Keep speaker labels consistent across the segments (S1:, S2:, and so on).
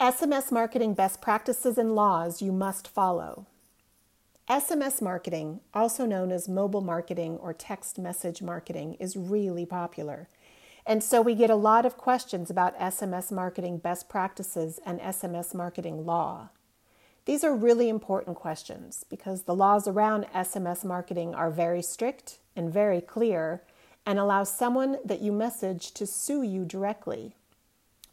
S1: SMS marketing best practices and laws you must follow. SMS marketing, also known as mobile marketing or text message marketing, is really popular. And so we get a lot of questions about SMS marketing best practices and SMS marketing law. These are really important questions because the laws around SMS marketing are very strict and very clear and allow someone that you message to sue you directly.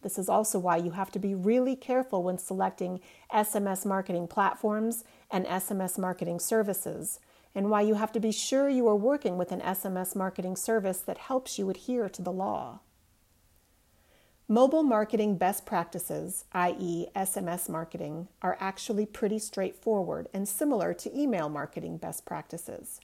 S1: This is also why you have to be really careful when selecting SMS marketing platforms and SMS marketing services, and why you have to be sure you are working with an SMS marketing service that helps you adhere to the law. Mobile marketing best practices, i.e., SMS marketing, are actually pretty straightforward and similar to email marketing best practices.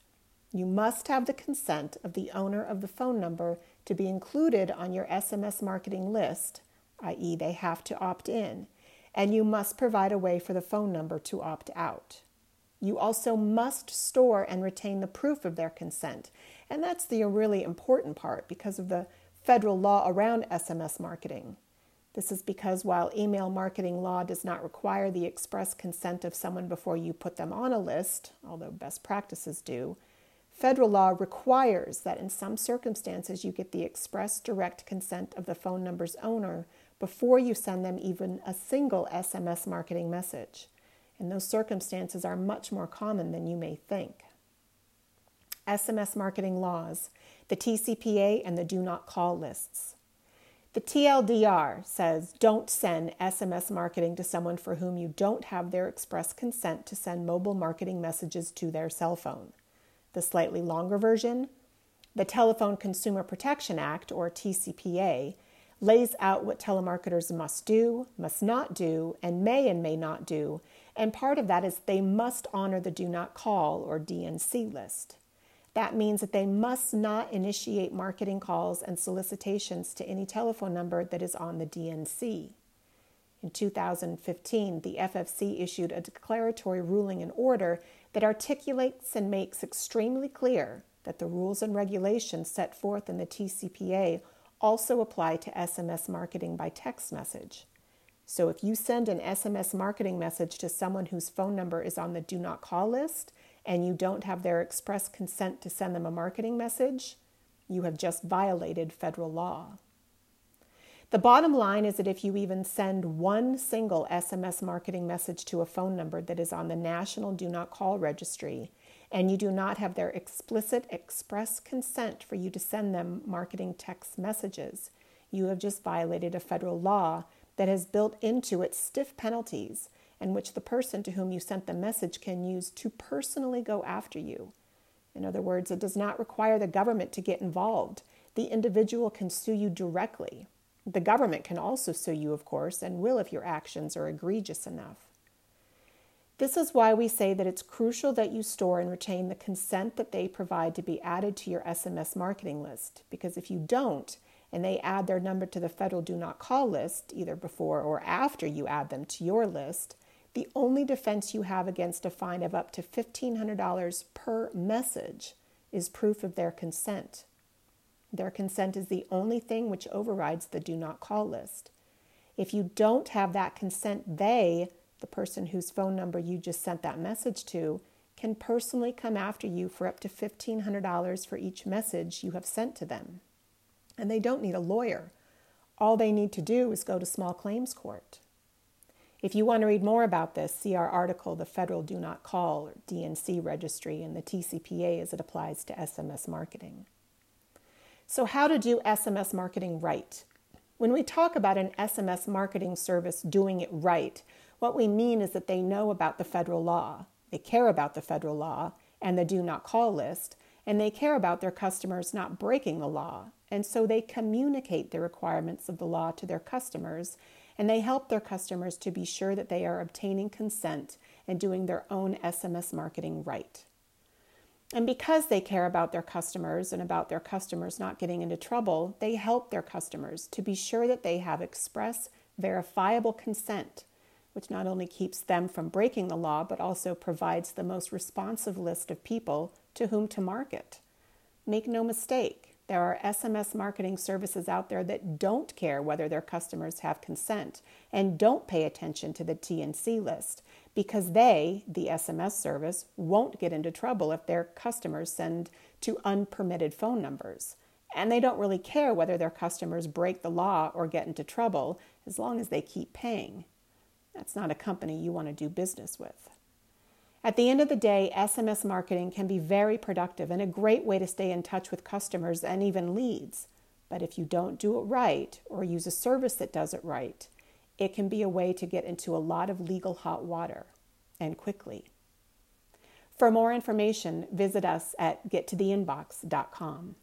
S1: You must have the consent of the owner of the phone number to be included on your SMS marketing list, i.e., they have to opt in, and you must provide a way for the phone number to opt out. You also must store and retain the proof of their consent, and that's the really important part because of the federal law around SMS marketing. This is because while email marketing law does not require the express consent of someone before you put them on a list, although best practices do, federal law requires that in some circumstances you get the express direct consent of the phone number's owner before you send them even a single SMS marketing message. And those circumstances are much more common than you may think. SMS marketing laws the TCPA, and the do not call lists. The TLDR says don't send SMS marketing to someone for whom you don't have their express consent to send mobile marketing messages to their cell phone. The slightly longer version, the Telephone Consumer Protection Act, or TCPA, lays out what telemarketers must do, must not do, and may and may not do, and part of that is they must honor the Do Not Call, or DNC list. That means that they must not initiate marketing calls and solicitations to any telephone number that is on the DNC. In 2015, the FCC issued a declaratory ruling and order that articulates and makes extremely clear that the rules and regulations set forth in the TCPA also apply to SMS marketing by text message. So if you send an SMS marketing message to someone whose phone number is on the do not call list, and you don't have their express consent to send them a marketing message, you have just violated federal law. The bottom line is that if you even send one single SMS marketing message to a phone number that is on the National Do Not Call Registry, and you do not have their explicit express consent for you to send them marketing text messages, you have just violated a federal law that has built into it stiff penalties and which the person to whom you sent the message can use to personally go after you. In other words, it does not require the government to get involved. The individual can sue you directly. The government can also sue you, of course, and will if your actions are egregious enough. This is why we say that it's crucial that you store and retain the consent that they provide to be added to your SMS marketing list, because if you don't, and they add their number to the federal do not call list, either before or after you add them to your list, the only defense you have against a fine of up to $1,500 per message is proof of their consent. Their consent is the only thing which overrides the do not call list. If you don't have that consent, they, the person whose phone number you just sent that message to, can personally come after you for up to $1,500 for each message you have sent to them. And they don't need a lawyer. All they need to do is go to small claims court. If you want to read more about this, see our article, The Federal Do Not Call or DNC Registry and the TCPA as it applies to SMS marketing. So, how to do SMS marketing right? When we talk about an SMS marketing service doing it right, what we mean is that they know about the federal law, they care about the federal law and the do not call list, and they care about their customers not breaking the law. And so they communicate the requirements of the law to their customers and they help their customers to be sure that they are obtaining consent and doing their own SMS marketing right. And because they care about their customers and about their customers not getting into trouble, they help their customers to be sure that they have express, verifiable consent, which not only keeps them from breaking the law, but also provides the most responsive list of people to whom to market. Make no mistake, there are SMS marketing services out there that don't care whether their customers have consent and don't pay attention to the DNC list because they, the SMS service, won't get into trouble if their customers send to unpermitted phone numbers. And they don't really care whether their customers break the law or get into trouble as long as they keep paying. That's not a company you want to do business with. At the end of the day, SMS marketing can be very productive and a great way to stay in touch with customers and even leads. But if you don't do it right or use a service that does it right, it can be a way to get into a lot of legal hot water and quickly. For more information, visit us at gettotheinbox.com.